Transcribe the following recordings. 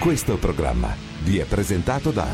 Questo programma vi è presentato da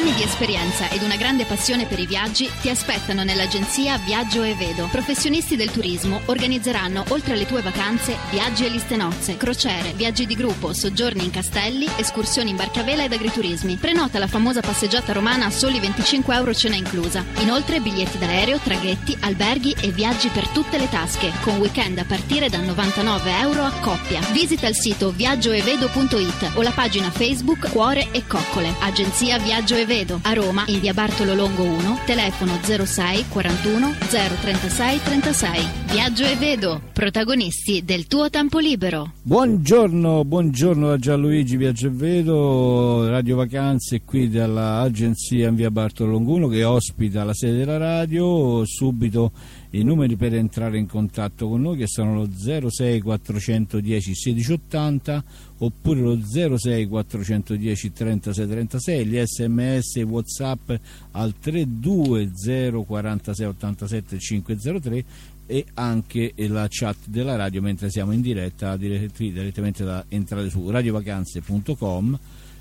Anni di esperienza ed una grande passione per i viaggi ti aspettano nell'agenzia Viaggio e Vedo. Professionisti del turismo organizzeranno, oltre alle tue vacanze, viaggi e liste nozze, crociere, viaggi di gruppo, soggiorni in castelli, escursioni in barcavela ed agriturismi. Prenota la famosa passeggiata romana a soli 25 euro cena inclusa. Inoltre biglietti d'aereo, traghetti, alberghi e viaggi per tutte le tasche, con weekend a partire da 99 euro a coppia. Visita il sito viaggioevedo.it o la pagina Facebook Cuore e Coccole. Agenzia Viaggio e Vedo. A Roma, in via Bartolo Longo 1, telefono 06 41 036 36. Viaggio e Vedo, protagonisti del tuo tempo libero. Buongiorno, buongiorno da Gianluigi Viaggio e Vedo, Radio Vacanze qui dall'agenzia in via Bartolo Longo 1 che ospita la sede della radio. Subito i numeri per entrare in contatto con noi che sono lo 06 410 1680 oppure lo 06 410 36 36 gli sms whatsapp al 320 46 87 503 e anche la chat della radio mentre siamo in diretta direttamente da entrare su radiovacanze.com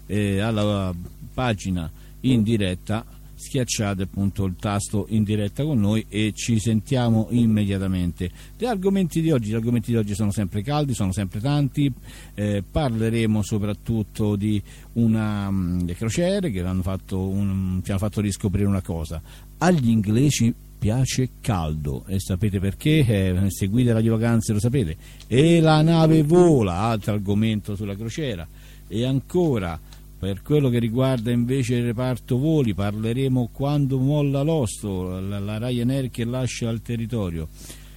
eh, alla pagina in diretta schiacciate appunto il tasto in diretta con noi e ci sentiamo immediatamente. Gli argomenti di oggi, argomenti di oggi sono sempre caldi, sono sempre tanti, eh, parleremo soprattutto di una, mm, le crociere che hanno fatto un, ci hanno fatto riscoprire una cosa, agli inglesi piace caldo e sapete perché? Eh, seguite Radio Vacanze lo sapete e la nave vola, altro argomento sulla crociera e ancora per quello che riguarda invece il reparto voli parleremo quando molla l'osto, la, Ryanair che lascia il territorio.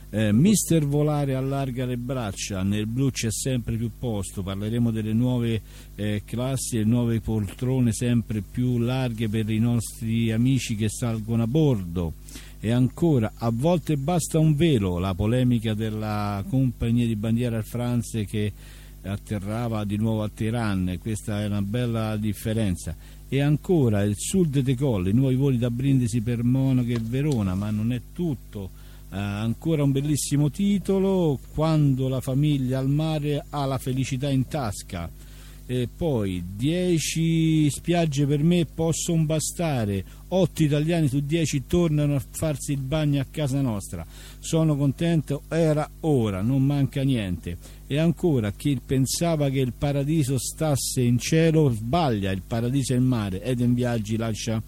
Eh, Mister Volare allarga le braccia, nel blu c'è sempre più posto, parleremo delle nuove eh, classi e nuove poltrone sempre più larghe per i nostri amici che salgono a bordo. E ancora, a volte basta un velo, la polemica della compagnia di bandiera Air France che atterrava di nuovo a Teheran, questa è una bella differenza. E ancora il sud de Colle, i nuovi voli da Brindisi per Monaco e Verona, ma non è tutto. Uh, ancora un bellissimo titolo, Quando la famiglia al mare ha la felicità in tasca. E poi 10 spiagge per me possono bastare, 8 italiani su 10 tornano a farsi il bagno a casa nostra. Sono contento, era ora, non manca niente e ancora chi pensava che il paradiso stasse in cielo sbaglia, il paradiso è in mare. Eden Viaggi lascia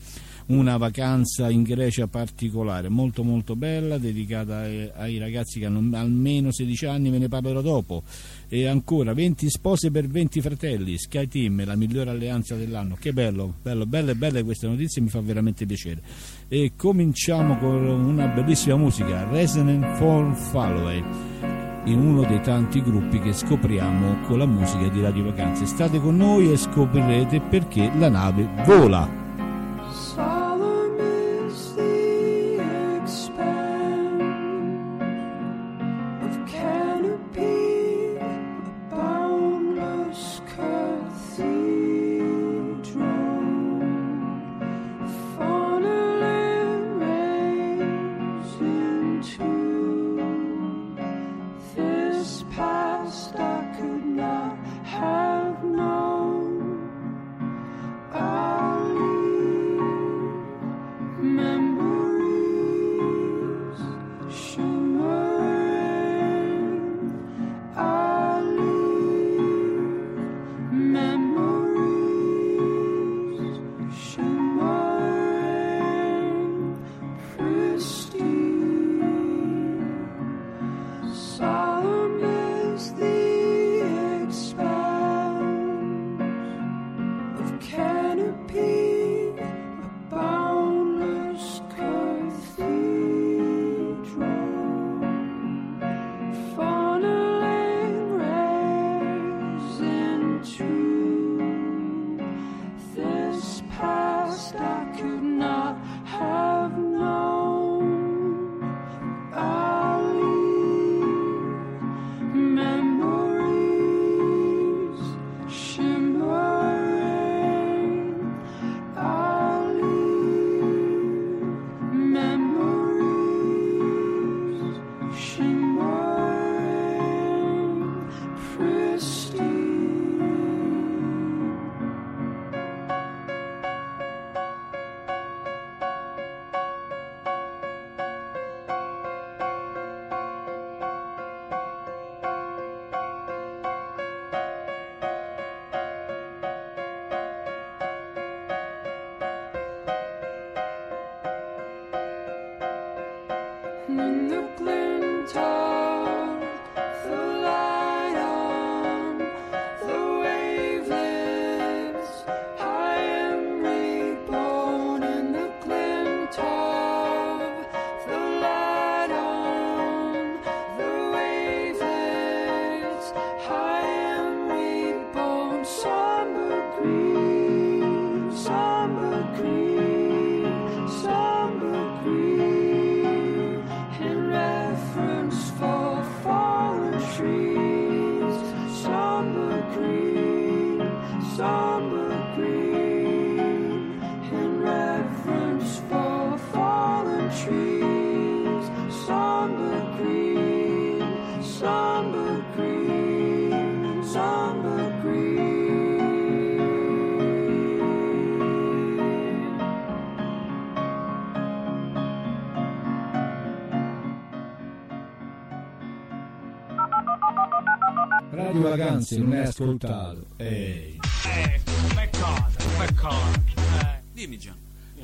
una vacanza in Grecia particolare, molto molto bella, dedicata ai ragazzi che hanno almeno 16 anni, ve ne parlerò dopo. E ancora 20 spose per 20 fratelli, Sky Team, la migliore alleanza dell'anno. Che bello, bello, belle, belle queste notizie, mi fa veramente piacere. E cominciamo con una bellissima musica, Resonant for Falloway in uno dei tanti gruppi che scopriamo con la musica di Radio Vacanze. State con noi e scoprirete perché la nave vola. Vacanze non hai ascoltato. Ehi. Eh, peccato. Eh. Dimmi Gian.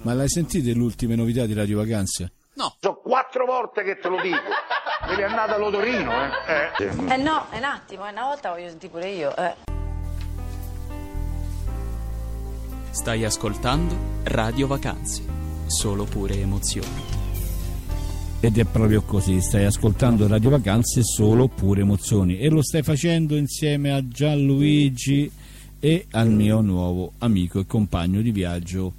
Ma l'hai sentite le ultime novità di Radio Vacanze? No. Sono quattro volte che te lo dico. Devi andare all'odorino, eh? Eh. eh no, è un attimo, è una volta voglio sentire pure io, eh. Stai ascoltando Radio Vacanze, solo pure emozioni. Ed è proprio così, stai ascoltando Radio Vacanze solo pure emozioni. E lo stai facendo insieme a Gianluigi e al mio nuovo amico e compagno di viaggio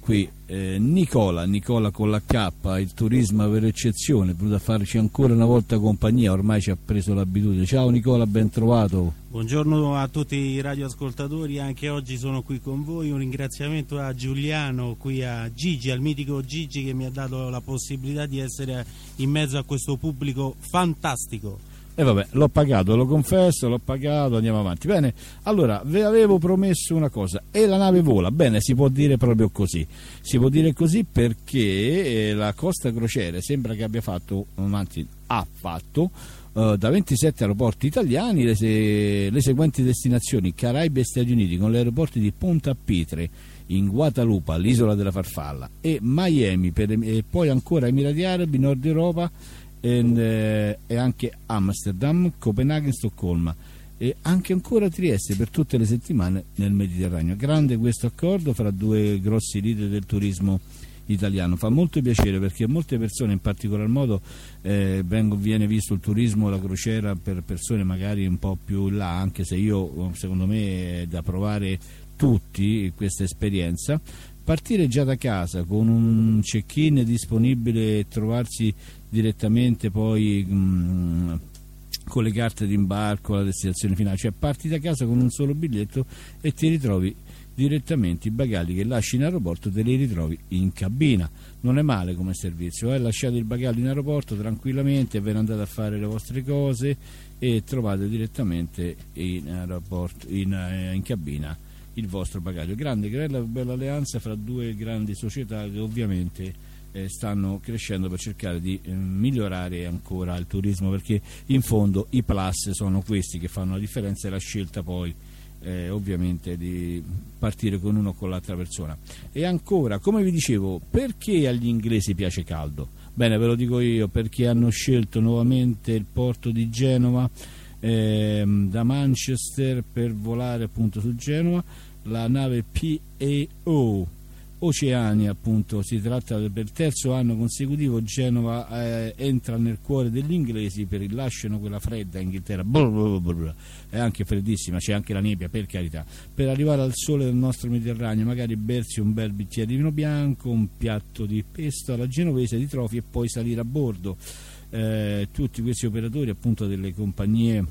qui eh, Nicola, Nicola con la K, il turismo per eccezione, è venuto a farci ancora una volta compagnia, ormai ci ha preso l'abitudine. Ciao Nicola, ben trovato. Buongiorno a tutti i radioascoltatori, anche oggi sono qui con voi. Un ringraziamento a Giuliano, qui a Gigi, al mitico Gigi che mi ha dato la possibilità di essere in mezzo a questo pubblico fantastico. E vabbè, l'ho pagato, lo confesso, l'ho pagato, andiamo avanti. Bene, allora, vi avevo promesso una cosa, e la nave vola, bene, si può dire proprio così. Si può dire così perché eh, la Costa Crociere sembra che abbia fatto, anzi, ha fatto, Uh, da 27 aeroporti italiani le, se le, seguenti destinazioni Caraibi e Stati Uniti con gli aeroporti di Punta Pitre in Guadalupa, l'isola della farfalla e Miami per, e poi ancora Emirati Arabi, Nord Europa e, e anche Amsterdam, Copenaghen, Stoccolma e anche ancora Trieste per tutte le settimane nel Mediterraneo. Grande questo accordo fra due grossi leader del turismo italiano. Fa molto piacere perché molte persone, in particolar modo, eh, vengo, viene visto il turismo, la crociera per persone magari un po' più là, anche se io, secondo me, è da provare tutti questa esperienza. Partire già da casa con un check-in disponibile e trovarsi direttamente poi mh, con le carte d'imbarco alla destinazione finale, cioè parti da casa con un solo biglietto e ti ritrovi direttamente i bagagli che lasci in aeroporto te li ritrovi in cabina. Non è male come servizio eh? lasciate il bagaglio in aeroporto tranquillamente ve ne andate a fare le vostre cose e trovate direttamente in, aeroporto, in, eh, in cabina il vostro bagaglio. Grande, bella alleanza fra due grandi società che ovviamente eh, stanno crescendo per cercare di eh, migliorare ancora il turismo perché in fondo i plus sono questi che fanno la differenza e la scelta poi eh, ovviamente di partire con uno o con l'altra persona e ancora come vi dicevo perché agli inglesi piace caldo? bene ve lo dico io perché hanno scelto nuovamente il porto di Genova ehm, da Manchester per volare appunto su Genova la nave PAO Oceania appunto si tratta del terzo anno consecutivo Genova eh, entra nel cuore degli inglesi per rilasciano quella fredda Inghilterra brr, è anche freddissima c'è anche la nebbia per carità. Per arrivare al sole del nostro Mediterraneo magari bersi un bel bicchiere di vino bianco un piatto di pesto alla genovese di trofi e poi salire a bordo. Eh, tutti questi operatori appunto delle compagnie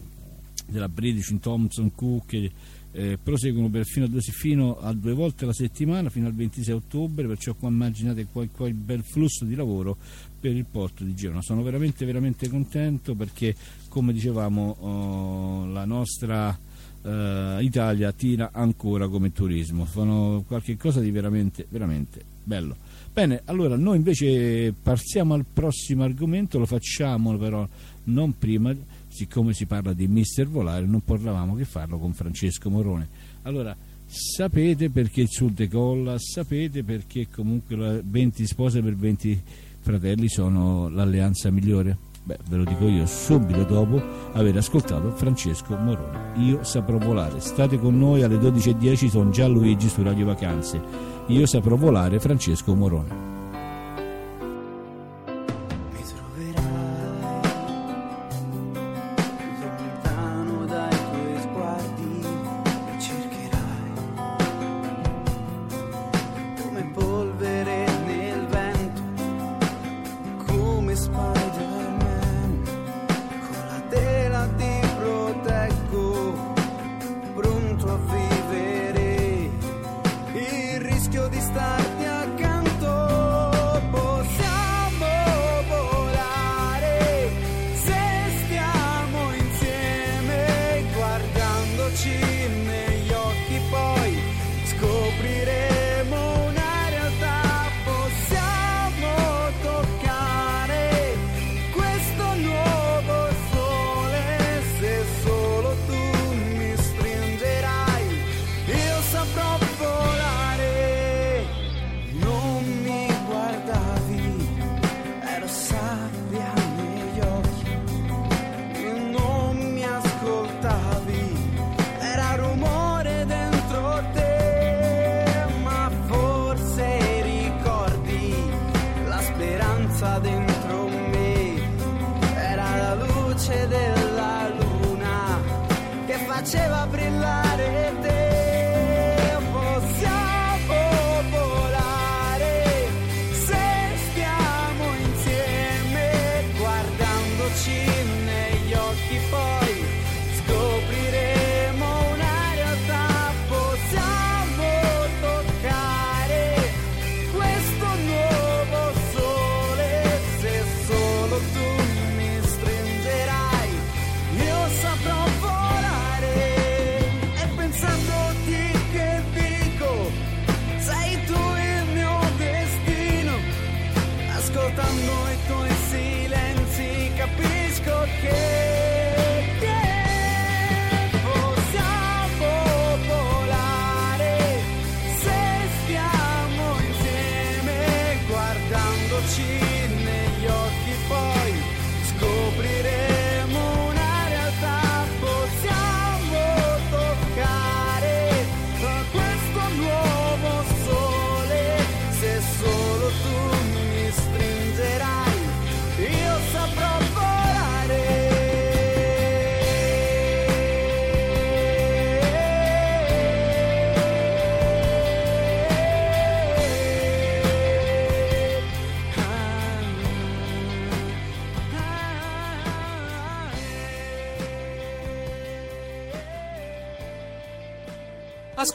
della British, Thompson, Cook eh, proseguono fino a, due, fino a, due, volte alla settimana fino al 26 ottobre perciò qua immaginate quel, quel bel flusso di lavoro per il porto di Genova sono veramente veramente contento perché come dicevamo oh, la nostra eh, Italia tira ancora come turismo. Fanno qualcosa di veramente veramente bello. Bene allora noi invece passiamo al prossimo argomento lo facciamo però non prima siccome si parla di Mister Volare non parlavamo che farlo con Francesco Morone allora sapete perché il Sud decolla sapete perché comunque 20 spose per 20 fratelli sono l'alleanza migliore? Beh, ve lo dico io subito dopo aver ascoltato Francesco Morone. Io saprò volare. State con noi alle 12.10, sono Gianluigi su Radio Vacanze. Io saprò volare Francesco Morone.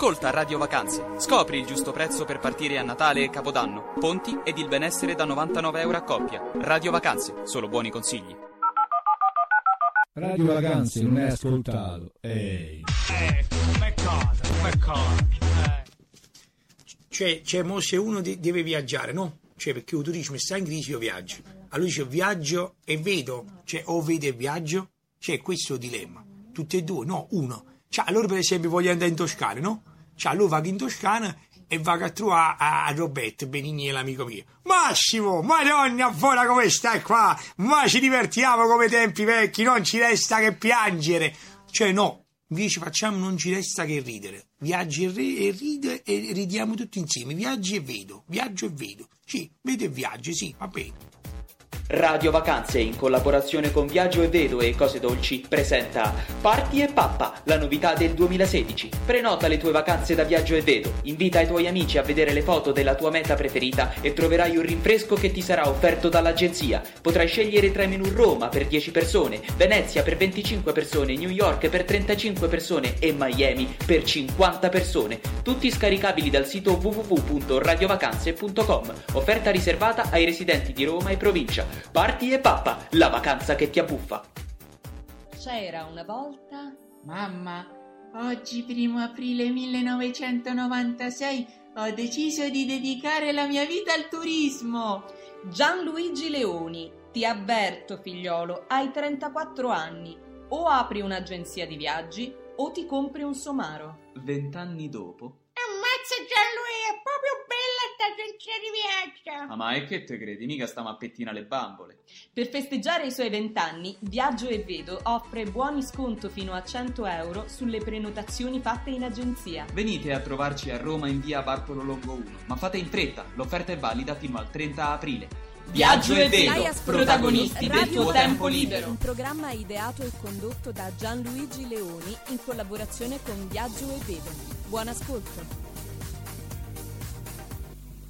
Ascolta Radio Vacanze. Scopri il giusto prezzo per partire a Natale e Capodanno. Ponti ed il benessere da 99 euro a coppia. Radio Vacanze. Solo buoni consigli. Radio Vacanze non è ascoltato. Ehi. Eh, come cosa, come cosa. Eh. Cioè, cioè mo se uno de- deve viaggiare, no? Cioè, perché il turismo sta in crisi, io viaggio. Allora dice viaggio e vedo, cioè, o vedo e viaggio. Cioè, questo è il dilemma. Tutte e due, no, uno. Cioè, allora per esempio voglio andare in Toscana, no? Cioè, allora vado in Toscana e vado a trovare a, a Roberto Benigni, l'amico mio. Massimo, madonna, fuori come stai qua? Ma ci divertiamo come tempi vecchi, non ci resta che piangere. Cioè, no, invece facciamo non ci resta che ridere. Viaggi e, ri- e rido e ridiamo tutti insieme. Viaggi e vedo, viaggio e vedo. Sì, vedo e viaggi, sì, va bene. Radio Vacanze in collaborazione con Viaggio e Vedo e Cose Dolci presenta Party e Pappa, la novità del 2016. Prenota le tue vacanze da Viaggio e Vedo, invita i tuoi amici a vedere le foto della tua meta preferita e troverai un rinfresco che ti sarà offerto dall'agenzia. Potrai scegliere tra i menù Roma per 10 persone, Venezia per 25 persone, New York per 35 persone e Miami per 50 persone. Tutti scaricabili dal sito www.radiovacanze.com. Offerta riservata ai residenti di Roma e provincia. Party e pappa, la vacanza che ti abbuffa. C'era una volta. Mamma, oggi primo aprile 1996 ho deciso di dedicare la mia vita al turismo. Gianluigi Leoni, ti avverto figliolo, hai 34 anni. O apri un'agenzia di viaggi o ti compri un somaro. Vent'anni dopo. Ammazza Gianluigi, viaggio. Ah, ma è che te credi? Mica stiamo a pettina le bambole. Per festeggiare i suoi vent'anni, Viaggio e Vedo offre buoni sconto fino a 100 euro sulle prenotazioni fatte in agenzia. Venite a trovarci a Roma in via Bartolo Longo 1, ma fate in fretta, l'offerta è valida fino al 30 aprile. Viaggio e Vedo, protagonisti del tuo tempo libero. Un programma ideato e condotto da Gianluigi Leoni in collaborazione con Viaggio e Vedo. Buon ascolto.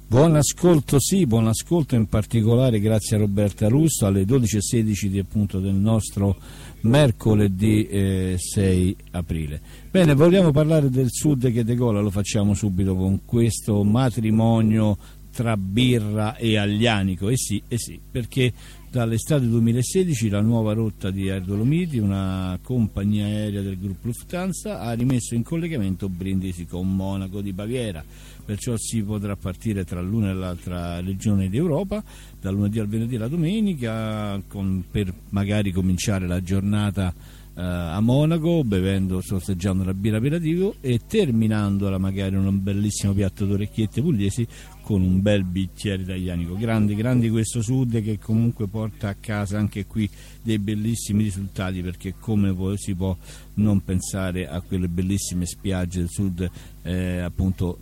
Buon ascolto, sì, buon ascolto in particolare grazie a Roberta Russo alle 12.16 di, appunto, del nostro mercoledì eh, 6 aprile. Bene, vogliamo parlare del sud che decolla, lo facciamo subito con questo matrimonio tra birra e aglianico, e eh sì, eh sì, perché dall'estate 2016 la nuova rotta di Air Dolomiti, una compagnia aerea del gruppo Lufthansa, ha rimesso in collegamento Brindisi con Monaco di Baviera perciò si potrà partire tra l'una e l'altra regione d'Europa, dal lunedì al venerdì alla domenica, con, per magari cominciare la giornata eh, a Monaco, bevendo, sorseggiando la birra aperitivo e terminandola magari un bellissimo piatto d'orecchiette pugliesi con un bel bicchiere italianico. Grande, grande questo sud che comunque porta a casa anche qui dei bellissimi risultati perché come si può non pensare a quelle bellissime spiagge del sud eh, appunto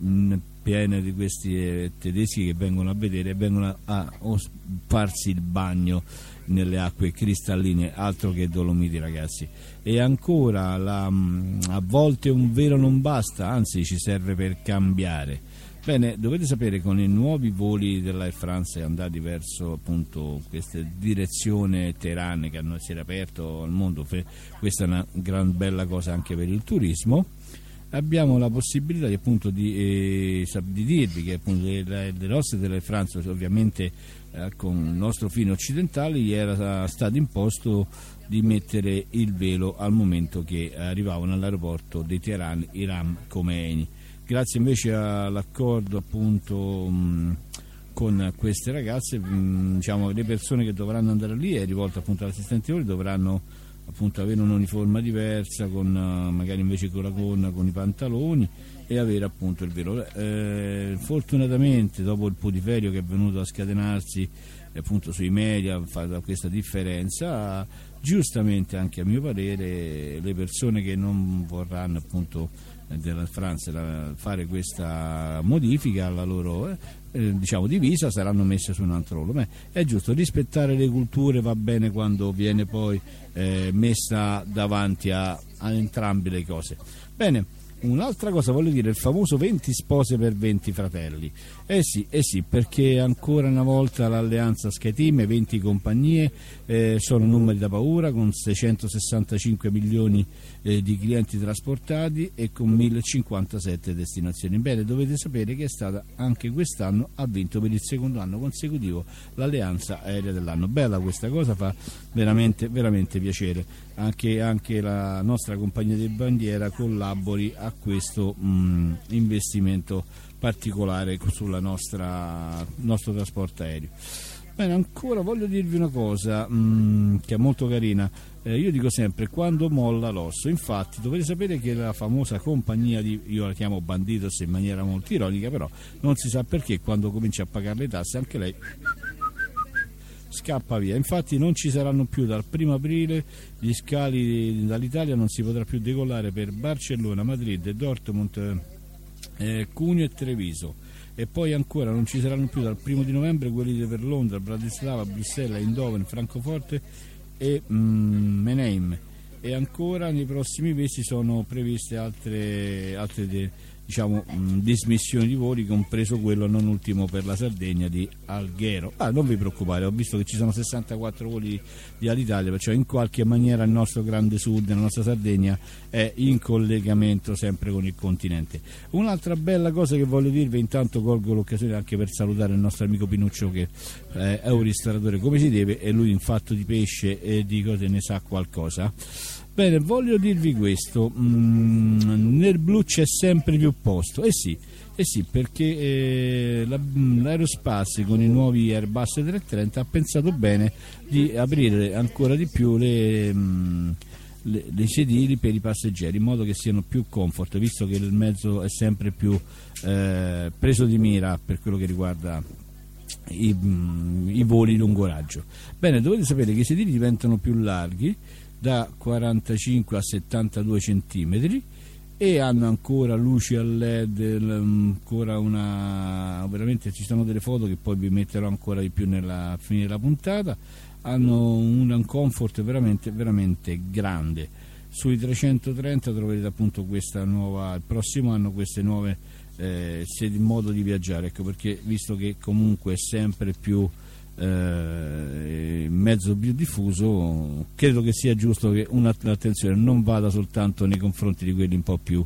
piene di questi eh, tedeschi che vengono a vedere e vengono a, a farsi il bagno nelle acque cristalline, altro che Dolomiti ragazzi. E ancora la, mm, a volte un velo non basta, anzi ci serve per cambiare. Bene, dovete sapere con i nuovi voli dell'Air France andati verso appunto questa direzione Teheran che si era aperto al mondo, questa è una gran bella cosa anche per il turismo abbiamo la possibilità di, appunto, di, eh, di dirvi che appunto, le, le nostre delle France ovviamente eh, con il nostro fine occidentale gli era stato imposto di mettere il velo al momento che arrivavano all'aeroporto di Teheran Iram Khomeini. Grazie invece all'accordo appunto mh, con queste ragazze mh, diciamo, le persone che dovranno andare lì è rivolto appunto volo dovranno appunto avere un'uniforma diversa con eh, magari invece con la gonna con i pantaloni e avere appunto il velo. Eh, fortunatamente dopo il putiferio che è venuto a scatenarsi appunto sui media fa questa differenza giustamente anche a mio parere le persone che non vorranno appunto della Francia fare questa modifica alla loro eh, eh, diciamo divisa saranno messe su un altro ruolo. È giusto, rispettare le culture va bene quando viene poi eh, messa davanti a, a entrambe le cose. Bene, Un'altra cosa voglio dire, il famoso 20 spose per 20 fratelli. Eh sì, eh sì, perché ancora una volta l'alleanza Skyteam, 20 compagnie, eh, sono numeri da paura con 665 milioni eh, di clienti trasportati e con 1057 destinazioni. Bene, dovete sapere che è stata anche quest'anno, ha vinto per il secondo anno consecutivo l'alleanza aerea dell'anno. Bella questa cosa, fa veramente, veramente piacere. Anche, anche la nostra compagnia di bandiera collabori a questo mh, mm, investimento particolare sul nostro trasporto aereo. Bene, ancora voglio dirvi una cosa mh, mm, che è molto carina. Eh, io dico sempre quando molla l'osso. Infatti, dovete sapere che la famosa compagnia di io la chiamo Banditos in maniera molto ironica, però non si sa perché quando comincia a pagare le tasse anche lei scappa via. Infatti non ci saranno più dal 1 aprile gli scali dall'Italia, non si potrà più decollare per Barcellona, Madrid, Dortmund, eh, Cuneo e Treviso. E poi ancora non ci saranno più dal 1 di novembre quelli per Londra, Bratislava, Bruxelles, Eindhoven, Francoforte e mm, Menheim. E ancora nei prossimi mesi sono previste altre, altre de, diciamo, mh, dismissioni di voli, compreso quello non ultimo per la Sardegna di Alghero. Ah, non vi preoccupate, ho visto che ci sono 64 voli di Alitalia, perciò in qualche maniera il nostro grande sud, la nostra Sardegna è in collegamento sempre con il continente. Un'altra bella cosa che voglio dirvi, intanto colgo l'occasione anche per salutare il nostro amico Pinuccio che è un ristoratore come si deve e lui in fatto di pesce e di cose ne sa qualcosa. Bene, voglio dirvi questo, mm, nel blu c'è sempre più posto, eh sì, eh sì perché eh, la, mm, l'Aerospace con i nuovi Airbus 330 ha pensato bene di aprire ancora di più le, mm, le, dei sedili per i passeggeri in modo che siano più comfort, visto che il mezzo è sempre più eh, preso di mira per quello che riguarda i, mm, i voli lungo raggio. Bene, dovete sapere che i sedili diventano più larghi da 45 a 72 cm e hanno ancora luci a led mm, ancora una veramente ci sono delle foto che poi vi metterò ancora di più nella fine della puntata. Hanno un comfort veramente veramente grande. Sui 330 troverete appunto questa nuova il prossimo anno queste nuove eh, modo di viaggiare. Ecco perché visto che comunque è sempre più eh, mezzo più diffuso credo che sia giusto che un'attenzione non vada soltanto nei confronti di quelli un po' più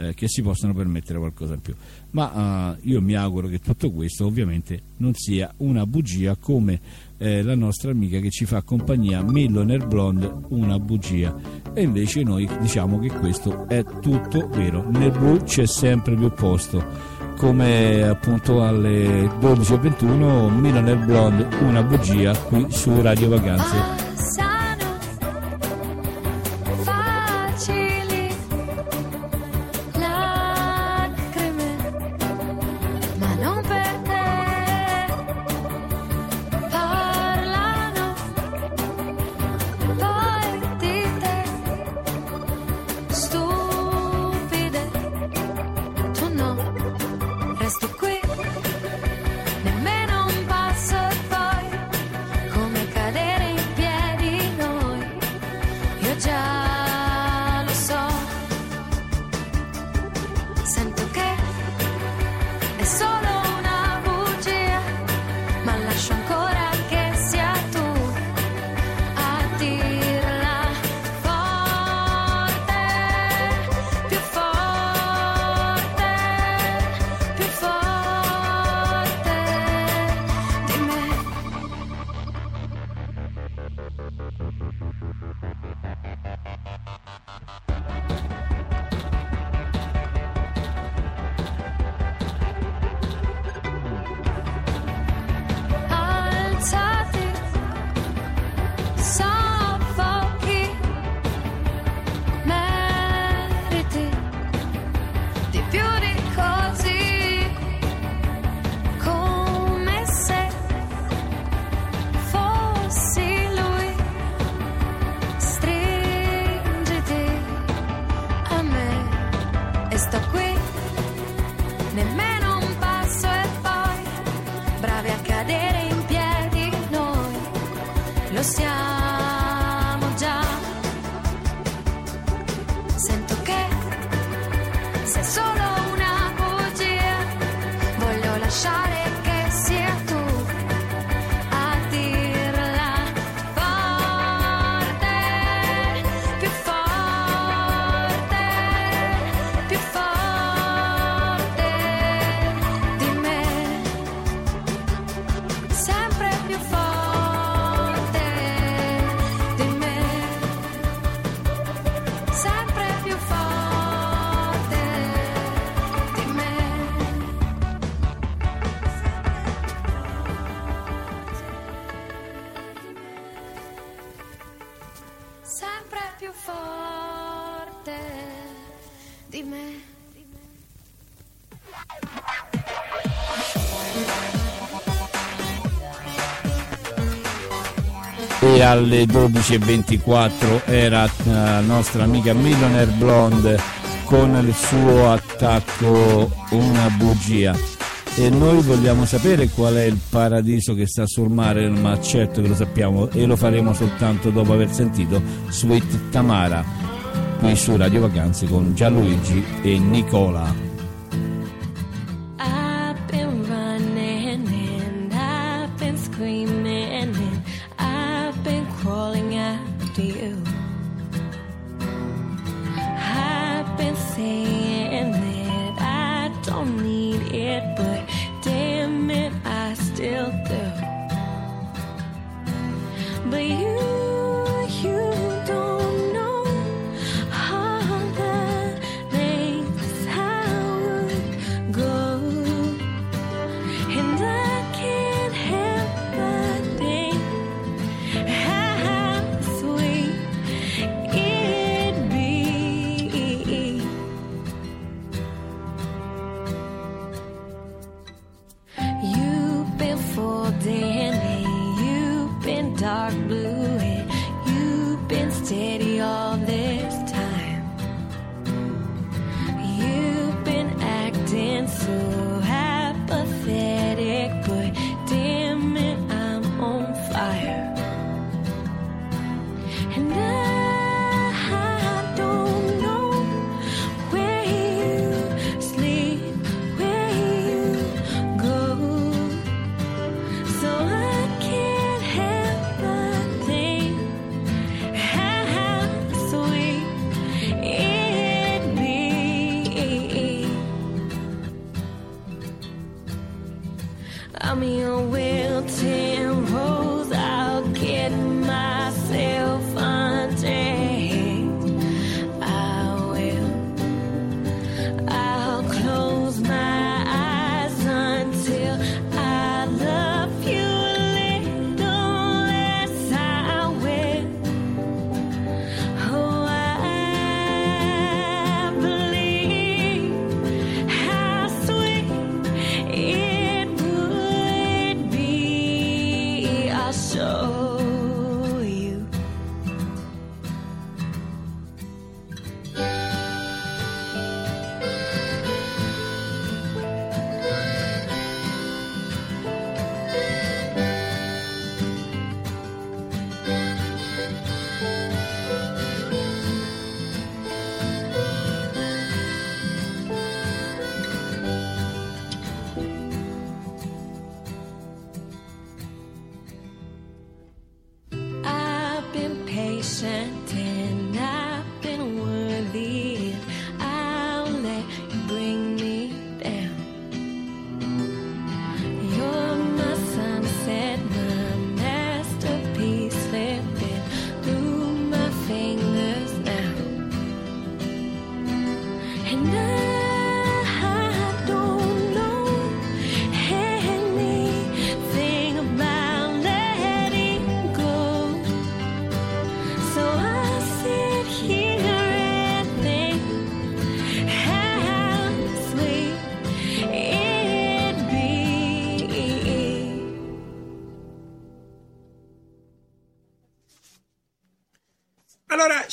eh, che si possano permettere qualcosa in più. Ma eh, io mi auguro che tutto questo ovviamente non sia una bugia come eh, la nostra amica che ci fa compagnia Millionaire Blonde una bugia. E invece noi diciamo che questo è tutto vero. Nel blu c'è sempre più posto come appunto alle 12.21 Millionaire Blonde una bugia qui su Radio Vacanze alle 12.24 era la nostra amica Millionaire Blonde con il suo attacco una bugia. E noi vogliamo sapere qual è il paradiso che sta sul mare ma certo che lo sappiamo e lo faremo soltanto dopo aver sentito Sweet Tamara qui su Radio Vacanze con Gianluigi e Nicola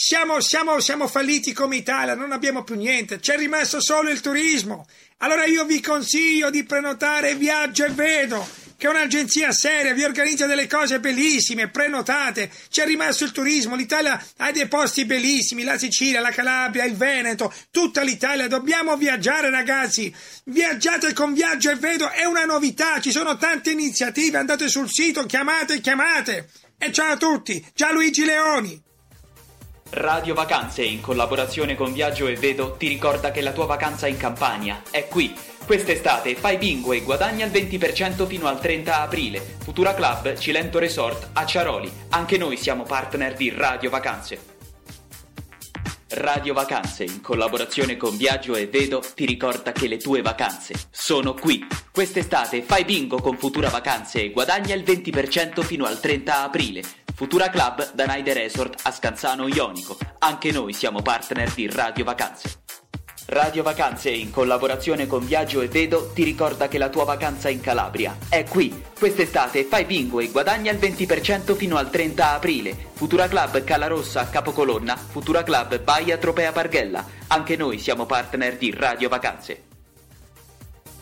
siamo, siamo, siamo falliti come Italia, non abbiamo più niente, c'è rimasto solo il turismo. Allora io vi consiglio di prenotare Viaggio e Vedo, che è un'agenzia seria, vi organizza delle cose bellissime, prenotate. C'è rimasto il turismo, l'Italia ha dei posti bellissimi, la Sicilia, la Calabria, il Veneto, tutta l'Italia. Dobbiamo viaggiare, ragazzi. Viaggiate con Viaggio e Vedo, è una novità, ci sono tante iniziative, andate sul sito, chiamate, chiamate. E ciao a tutti, Gianluigi Leoni. Radio Vacanze, in collaborazione con Viaggio e Vedo, ti ricorda che la tua vacanza in Campania è qui. Quest'estate fai bingo e guadagna il 20% fino al 30 aprile. Futura Club Cilento Resort a Ciaroli. Anche noi siamo partner di Radio Vacanze. Radio Vacanze, in collaborazione con Viaggio e Vedo, ti ricorda che le tue vacanze sono qui. Quest'estate fai bingo con Futura Vacanze e guadagna il 20% fino al 30 aprile. Futura Club da Naide Resort a Scanzano Ionico. Anche noi siamo partner di Radio Vacanze. Radio Vacanze, in collaborazione con Viaggio e Vedo, ti ricorda che la tua vacanza in Calabria è qui. Quest'estate fai bingo e guadagna il 20% fino al 30 aprile. Futura Club Calarossa a Capocolonna, Futura Club Baia Tropea Parghella. Anche noi siamo partner di Radio Vacanze.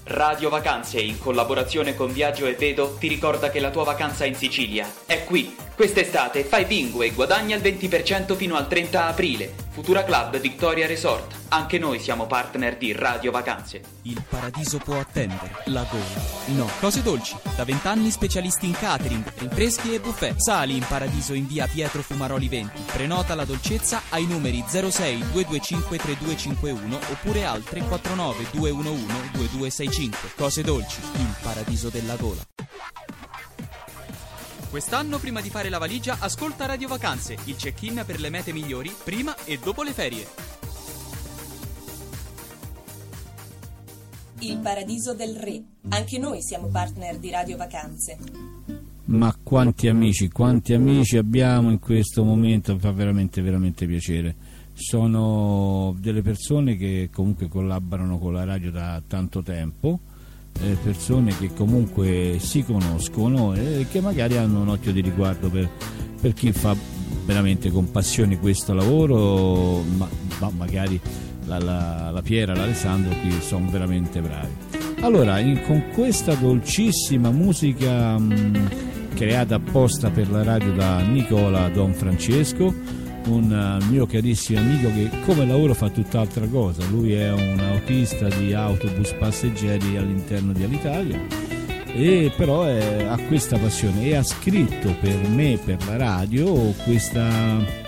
Radio Vacanze, in collaborazione con Viaggio e Vedo, ti ricorda che la tua vacanza in Sicilia è qui. Quest'estate fai bingo e guadagna il 20% fino al 30 aprile. Futura Club Victoria Resort. Anche noi siamo partner di Radio Vacanze. Il paradiso può attendere. La gola. No. Cose dolci. Da vent'anni specialisti in catering, rinfreschi e buffet. Sali in paradiso in via Pietro Fumaroli 20. Prenota la dolcezza ai numeri 06 225 3251 oppure al 349 211 2265. Cose dolci. Il paradiso della gola. Quest'anno, prima di fare la valigia, ascolta Radio Vacanze, il check-in per le mete migliori prima e dopo le ferie. Il Paradiso del Re. Anche noi siamo partner di Radio Vacanze. Ma quanti amici, quanti amici abbiamo in questo momento, mi fa veramente, veramente piacere. Sono delle persone che comunque collaborano con la radio da tanto tempo, eh, persone che comunque si conoscono e che magari hanno un occhio di riguardo per, per chi fa veramente con passione questo lavoro, ma, ma magari la, la, la Piera, l'Alessandro qui sono veramente bravi. Allora, in- con questa dolcissima musica mh, creata apposta per la radio da Nicola Don Francesco, un eh, mio carissimo amico che come lavoro fa tutt'altra cosa, lui è un autista di autobus passeggeri all'interno di Alitalia e però è- ha questa passione e ha scritto per me, per la radio, questa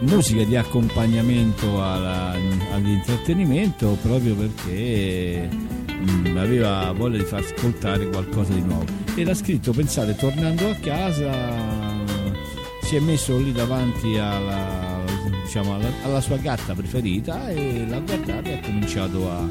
musica di accompagnamento alla- all'intrattenimento proprio perché mm, aveva voglia di far ascoltare qualcosa di nuovo. E l'ha scritto pensate tornando a casa si è messo lì davanti alla, diciamo, alla, alla sua gatta preferita e l'ha guardata e ha cominciato a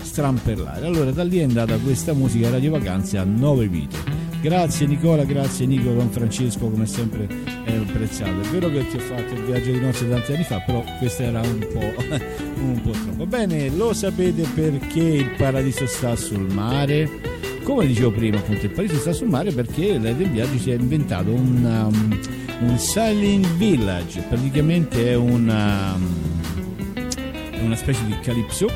stramperlare allora da lì è andata questa musica Radio Vacanze a nove vite Grazie Nicola, grazie Nico Don Francesco, come sempre è apprezzato. È vero che ti ho fatto il viaggio di nozze tanti anni fa, però questo era un po', un po' troppo. Bene, lo sapete perché il paradiso sta sul mare? Come dicevo prima, appunto, il paradiso sta sul mare perché lei del viaggio si è inventato un, um, un Sailing Village, praticamente è una, è una specie di calypso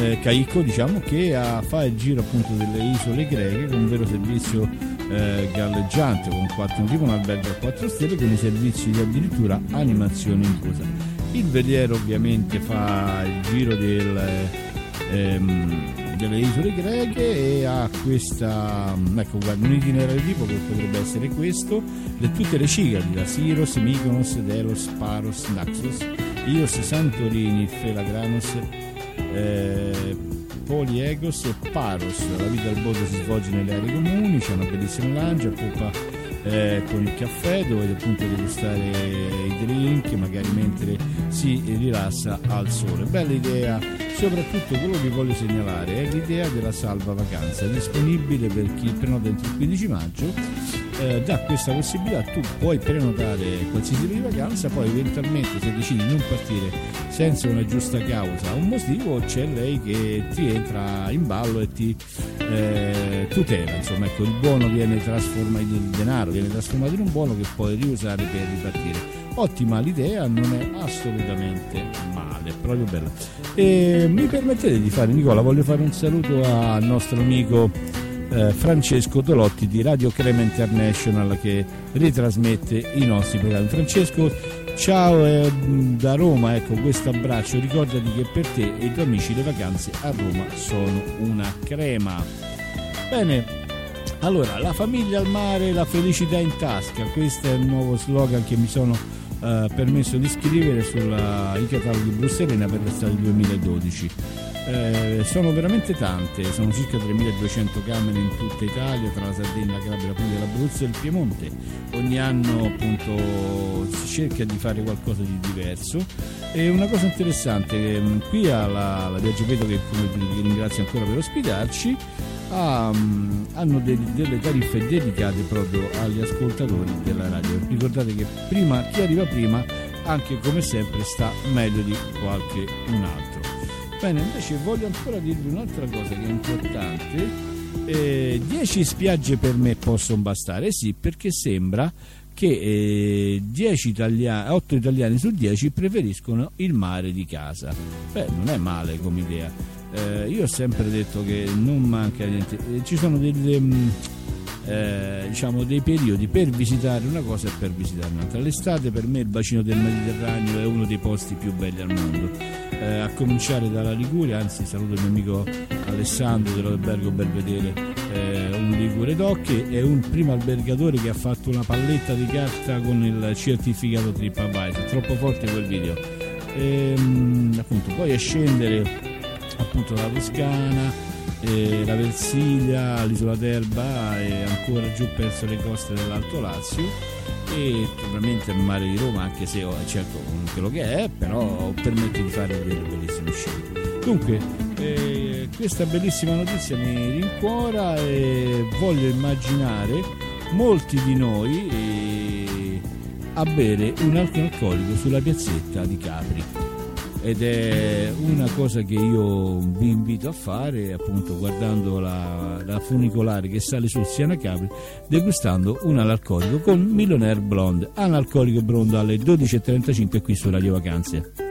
eh, Caicco diciamo che ha- fa il giro appunto delle isole greche con un vero servizio eh, galleggiante con quattro, tipo un albergo a 4 stelle con i servizi di addirittura animazione inclusa il veliero ovviamente fa il giro del, ehm, delle isole greche e ha questa ecco guarda un itinerario tipo che potrebbe essere questo le, tutte le cicadi da Siros, Mykonos, Delos, Paros, Naxos Ios, Santorini, Felagranos eh, Poliegos e Paros. La vita del bordo si svolge nelle aree comuni, c'è una bellissima lancia, poppa eh, con il caffè dove appunto degustare i drink magari mentre si rilassa al sole. Bella idea, soprattutto quello che voglio segnalare è l'idea della salva vacanza disponibile per chi prenota entro il 15 maggio eh, dà questa possibilità, tu puoi prenotare qualsiasi tipo di vacanza, poi eventualmente se decidi di non partire senza una giusta causa un motivo, c'è lei che ti entra in ballo e ti eh, tutela, insomma ecco il buono viene trasformato in denaro, viene trasformato in un buono che puoi riusare per ripartire. Ottima l'idea, non è assolutamente male, proprio bella. E mi permettete di fare, Nicola, voglio fare un saluto al nostro amico eh, Francesco Dolotti di Radio Crema International che ritrasmette i nostri programmi. Francesco, ciao eh, da Roma, ecco questo abbraccio, ricordati che per te e i tuoi amici le vacanze a Roma sono una crema. Bene, allora, la famiglia al mare, la felicità in tasca, questo è il nuovo slogan che mi sono eh, permesso di scrivere sui cataloghi Brusselena per l'estate 2012. Eh, sono veramente tante, sono circa 3200 camere in tutta Italia, tra la Sardegna, la Calabria, la Puglia, l'Abruzzo e il Piemonte. Ogni anno appunto si cerca di fare qualcosa di diverso. E una cosa interessante, ehm, qui alla, la Viaggio Vedo che vi ringrazio ancora per ospitarci, ha, mm, hanno dei- delle tariffe dedicate proprio agli ascoltatori della radio. Ricordate che prima, chi arriva prima, anche come sempre, sta meglio di qualche un altro. Bene, invece voglio ancora dirvi un'altra cosa che è importante. 10 spiagge per me possono bastare, sì, perché sembra che eh, 10 italiani, 8 italiani su 10 preferiscono il mare di casa. Beh, non è male come idea. Eh, io ho sempre detto che non manca niente. Eh, ci sono delle, mm, eh, diciamo, dei periodi per visitare una cosa e per visitare un'altra. L'estate per me il bacino del Mediterraneo è uno dei posti più belli al mondo. Eh, a cominciare dalla Liguria, anzi saluto il mio amico Alessandro dell'albergo Belvedere, eh, un Ligure Docche, è un primo albergatore che ha fatto una palletta di carta con il certificato TripAdvisor, troppo forte quel video. Ehm, appunto, poi a scendere appunto la Toscana, eh, la Versilia, l'isola d'Elba e ancora giù verso le coste dell'Alto Lazio. E ovviamente il mare di Roma anche se certo quello che è però permette di fare delle bellissime scelte. Dunque eh, questa bellissima notizia mi rincuora e voglio immaginare molti di noi eh, a bere un alcolico sulla piazzetta di Capri ed è una cosa che io vi invito a fare appunto guardando la, la funicolare che sale sul Siena Capri degustando un analcolico con Millionaire Blonde. Analcolico blonde alle 12.35 qui su Radio Vacanze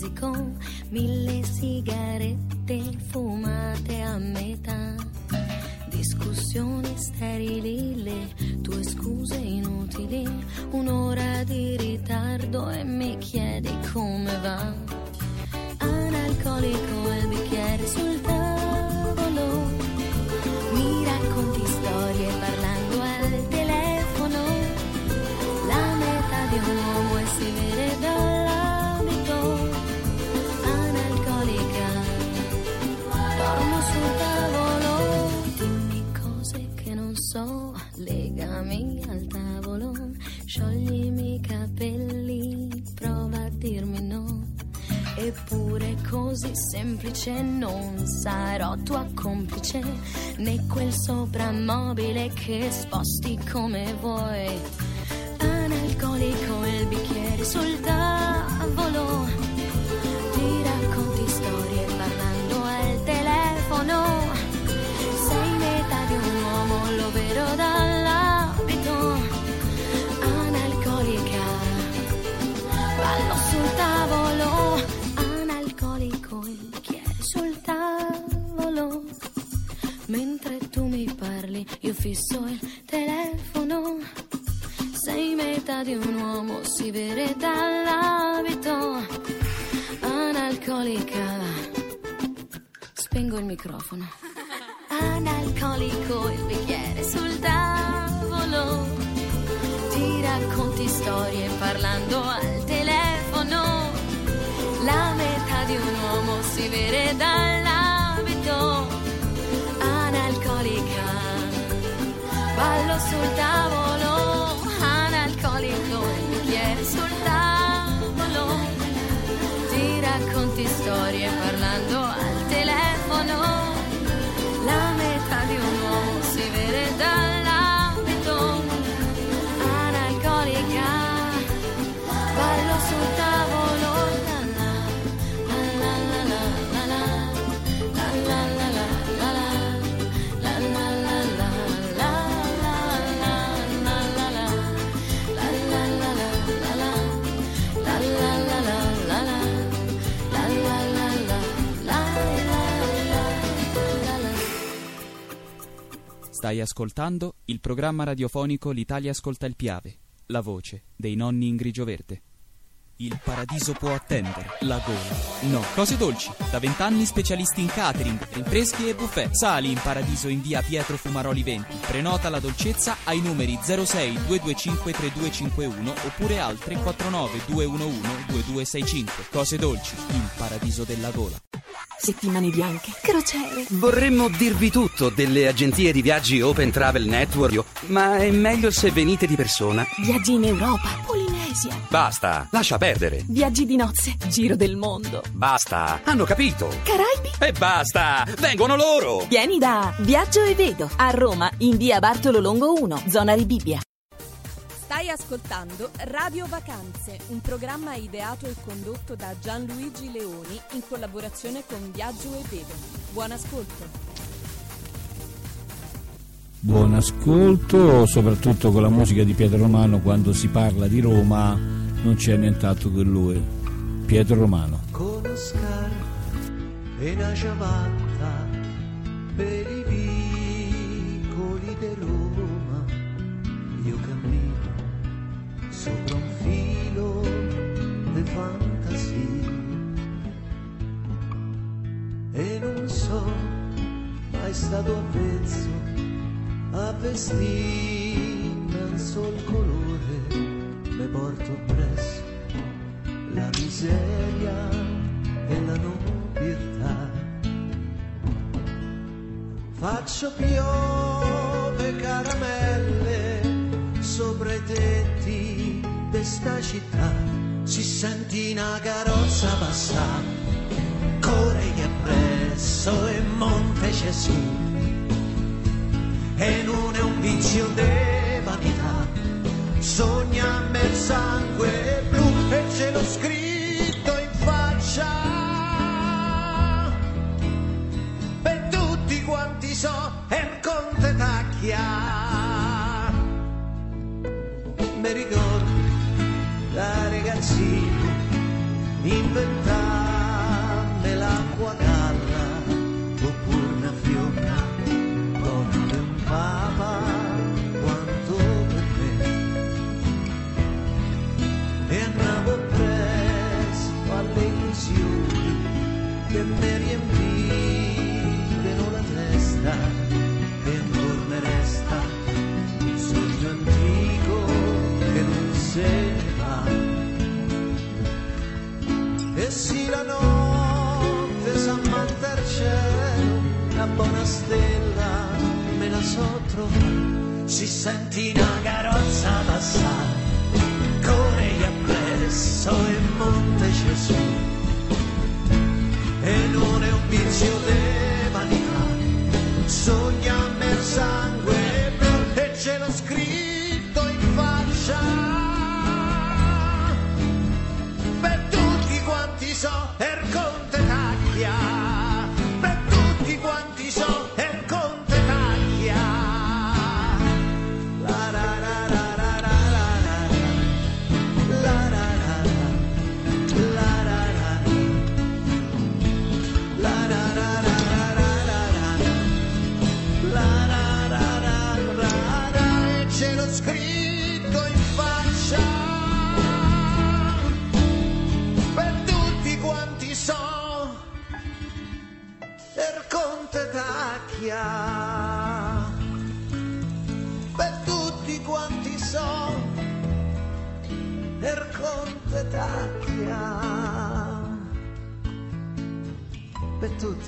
musical. Mille né quel soprammobile che sposti come vuoi. Analcolico il bicchiere sul Stai ascoltando il programma radiofonico L'Italia ascolta il Piave, la voce dei nonni in grigio verde. Il paradiso può attendere, la gola. No, cose dolci. Da vent'anni specialisti in catering, rinfreschi e buffet. Sali in paradiso in via Pietro Fumaroli 20. Prenota la dolcezza ai numeri 06 225 3251 oppure al 349 211 2265. Cose dolci, il paradiso della gola. Settimane bianche, crociere. Vorremmo dirvi tutto delle agenzie di viaggi Open Travel Network, ma è meglio se venite di persona. Viaggi in Europa, Polinesia. Basta, lascia perdere. Viaggi di nozze, giro del mondo. Basta, hanno capito. Caraibi. E basta, vengono loro. Vieni da Viaggio e Vedo a Roma, in via Bartolo Longo 1, zona Rebibbia. Stai ascoltando Radio Vacanze, un programma ideato e condotto da Gianluigi Leoni in collaborazione con Viaggio e Vedo. Buon ascolto. Buon ascolto, soprattutto con la musica di Pietro Romano quando si parla di Roma non c'è nient'altro che lui. Pietro Romano. conoscar e una ciabatta per i vicoli di Roma io cammino sopra un filo di fantasia e non so mai stato avvezzo a vestire un sol colore porto presso la miseria e la nobiltà. Faccio piove caramelle sopra i tetti di sta città, si senti una carrozza passare, corre che presso e Monte Gesù. E non è un vizio vanità, sogna il sangue blu e ce l'ho scritto in faccia. Per tutti quanti so e conte tacchia mi ricordo da ragazzino inventarmi buona stella me la so trovare. Si senti una carrozza passare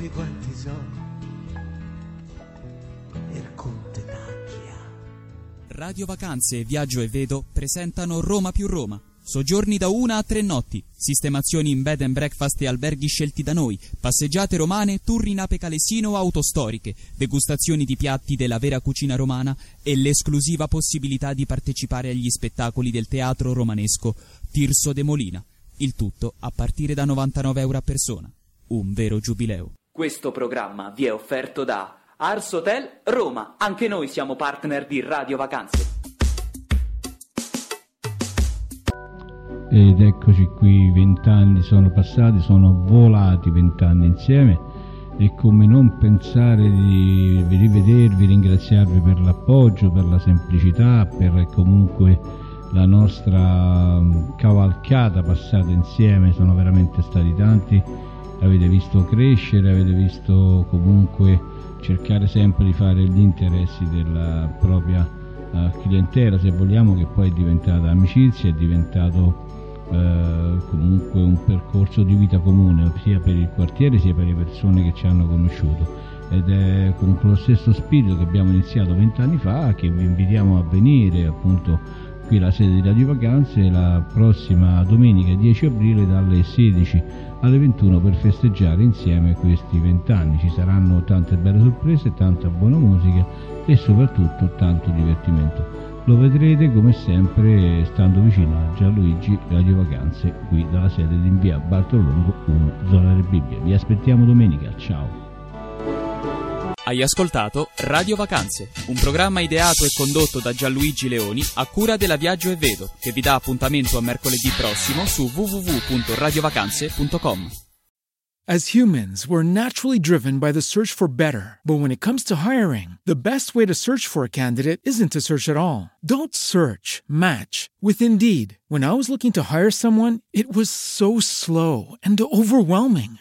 tutti quanti so per conte tacchia Radio Vacanze Viaggio e Vedo presentano Roma più Roma. Soggiorni da una a tre notti, sistemazioni in bed and breakfast e alberghi scelti da noi, passeggiate romane, tour in ape calesino autostoriche, degustazioni di piatti della vera cucina romana e l'esclusiva possibilità di partecipare agli spettacoli del teatro romanesco Tirso de Molina. Il tutto a partire da 99 euro a persona. Un vero giubileo. Questo programma vi è offerto da Ars Hotel Roma. Anche noi siamo partner di Radio Vacanze. Ed eccoci qui, vent'anni sono passati, sono volati vent'anni insieme e come non pensare di rivedervi, ringraziarvi per l'appoggio, per la semplicità, per comunque la nostra mm, cavalcata passata insieme, sono veramente stati tanti, avete visto crescere, avete visto comunque cercare sempre di fare gli interessi della propria eh, clientela, se vogliamo, che poi è diventata amicizia, è diventato eh, comunque un percorso di vita comune sia per il quartiere sia per le persone che ci hanno conosciuto. Ed è con lo stesso spirito che abbiamo iniziato vent'anni fa che vi invitiamo a venire appunto qui alla sede di Radio Vacanze la prossima domenica 10 aprile dalle 16 alle 21 per festeggiare insieme questi vent'anni. Ci saranno tante belle sorprese tanta buona musica e soprattutto tanto divertimento. Lo vedrete come sempre stando vicino a Gianluigi Radio Vacanze qui dalla sede di via Bartolongo 1 zona delle Bibbie vi aspettiamo domenica. Ciao Hai ascoltato Radio Vacanze, un programma ideato e condotto da Gianluigi Leoni a cura della Viaggio e Vedo, che vi dà appuntamento a mercoledì prossimo su www.radiovacanze.com. As humans, we're naturally driven by the search for better. But when it comes to hiring, the best way to search for a candidate isn't to search at all. Don't search, match with Indeed. When I was looking to hire someone, it was so slow and overwhelming.